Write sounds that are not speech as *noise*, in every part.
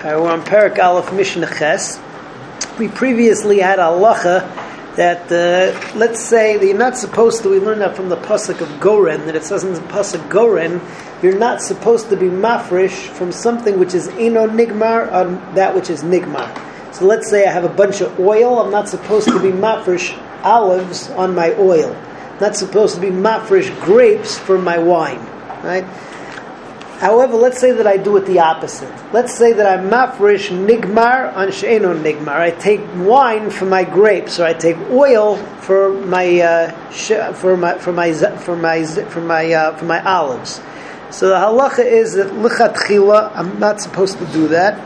Uh, we're on Perak Aleph Mishnah Ches. We previously had halacha that uh, let's say that you're not supposed to. We learned that from the pasuk of Goren that it says in the pasuk Goren you're not supposed to be mafresh from something which is eno nigmar on that which is nigmar. So let's say I have a bunch of oil. I'm not supposed to be mafresh olives on my oil. I'm not supposed to be mafresh grapes for my wine. Right? However, let's say that I do it the opposite. Let's say that I'm mafresh nigmar on she'eno nigmar. I take wine for my grapes, or I take oil for my uh, for my for my for my for my uh, for my olives. So the halacha is that lichatchila, I'm not supposed to do that,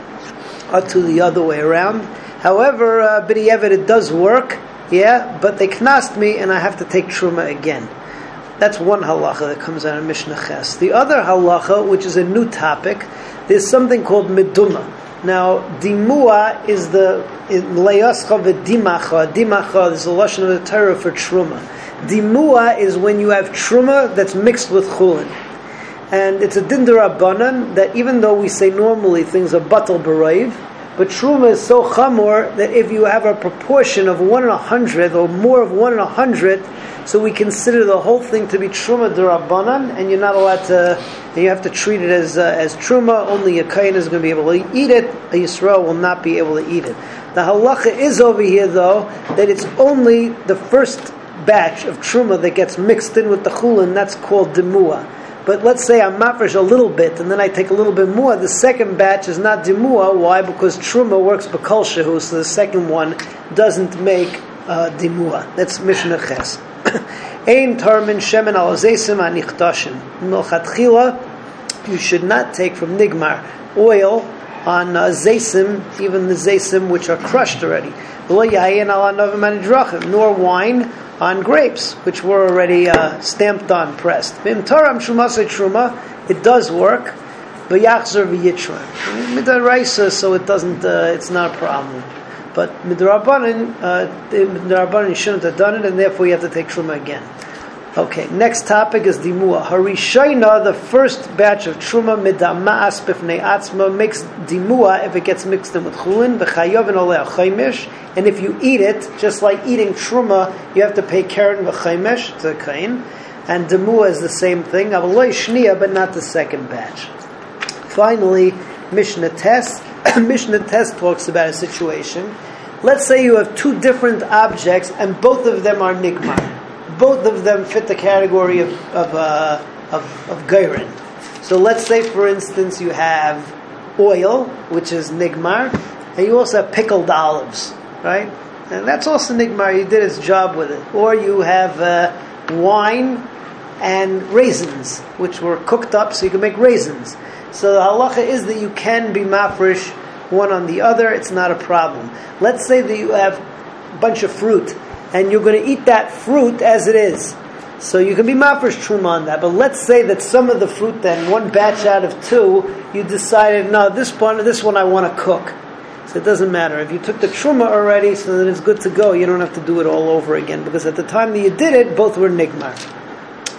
or to the other way around. However, uh, b'di'evet it does work, yeah, but they knast me, and I have to take truma again. That's one halacha that comes out of Mishnah Ches. The other halacha, which is a new topic, there's something called meduma. Now, dimua is the leyascha v'dimacha. Dimacha is the lashon of the Torah for truma. Dimua is when you have truma that's mixed with chulin. And it's a dindarabanan that even though we say normally things are batal barayv, but truma is so chamor that if you have a proportion of one in a hundred or more of one in a hundred, so we consider the whole thing to be truma derabanan, and you're not allowed to. you have to treat it as uh, as truma. Only a kain is going to be able to eat it. A yisrael will not be able to eat it. The halacha is over here though that it's only the first batch of truma that gets mixed in with the chulin. That's called demua. But let's say I'm mafresh a little bit, and then I take a little bit more. The second batch is not dimua. Why? Because truma works bakal shehu, so the second one doesn't make uh, dimua. That's mishnah ches. *coughs* Ein tarmin shemen al zesim anichtashim. Milchatchila, you should not take from nigmar oil on uh, even the zesim which are crushed already. Nor wine on grapes, which were already uh, stamped on, pressed. It does work. So it doesn't, uh, it's not a problem. But midrabanan, uh, midrabanan shouldn't have done it, and therefore you have to take truma again. Okay, next topic is dimua. Harishayna, the first batch of truma midamaas bifnei atzma makes dimua if it gets mixed in with chulin v'chayav and oleh chaimish. And if you eat it, just like eating truma, you have to pay keren v'chaimish to kain. And dimua is the same thing. Avaloi shnia, but not the second batch. Finally, Mishnah Tes. *coughs* Mishnah Tes talks about a situation. Let's say you have two different objects, and both of them are nigmar both of them fit the category of of uh, of, of. So let's say, for instance, you have oil, which is nigmar, and you also have pickled olives, right? And that's also nigmar. You did its job with it. Or you have uh, wine and raisins, which were cooked up, so you can make raisins. So the halacha is that you can be mafresh one on the other. It's not a problem. Let's say that you have a bunch of fruit and you're going to eat that fruit as it is. So you can be mafresh truma on that. But let's say that some of the fruit, then one batch out of two, you decided, no, this one, this one I want to cook. So it doesn't matter if you took the truma already, so that it's good to go. You don't have to do it all over again because at the time that you did it, both were nigmar.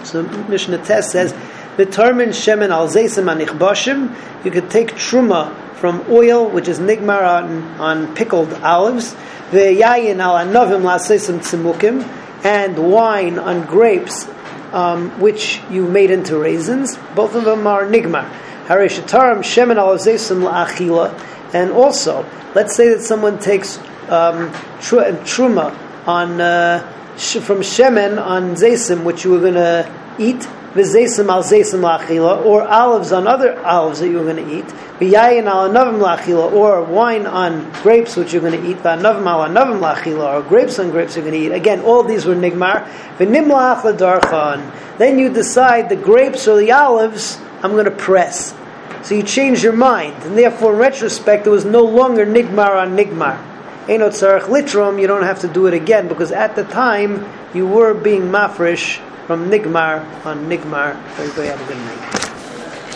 So Mishnah Tes says, "Determine shemen al zeisim anichbashim." You could take truma from oil, which is nigmar on, on pickled olives Ve'yayin al anovim la'asesim tzimukim, and wine on grapes, um, which you made into raisins. Both of them are nigmar. Hareshatarim shemen al asesim la'achila, and also, let's say that someone takes um, truma on uh, from shemen on zesim, which you were going to eat v'zeisim al zeisim lachila, or olives on other olives that you're going to eat, v'yayin al anavim lachila, or wine on grapes which you're going to eat, v'anavim al anavim lachila, or grapes on grapes you're going to eat. Again, all these were nigmar. V'nimlach l'darchan. Then you decide the grapes or the olives I'm going to press. So you change your mind, and therefore, in retrospect, there was no longer nigmar on nigmar. Tzarech litrom, you don't have to do it again because at the time you were being mafresh from Nigmar on Nigmar. Everybody have a good night.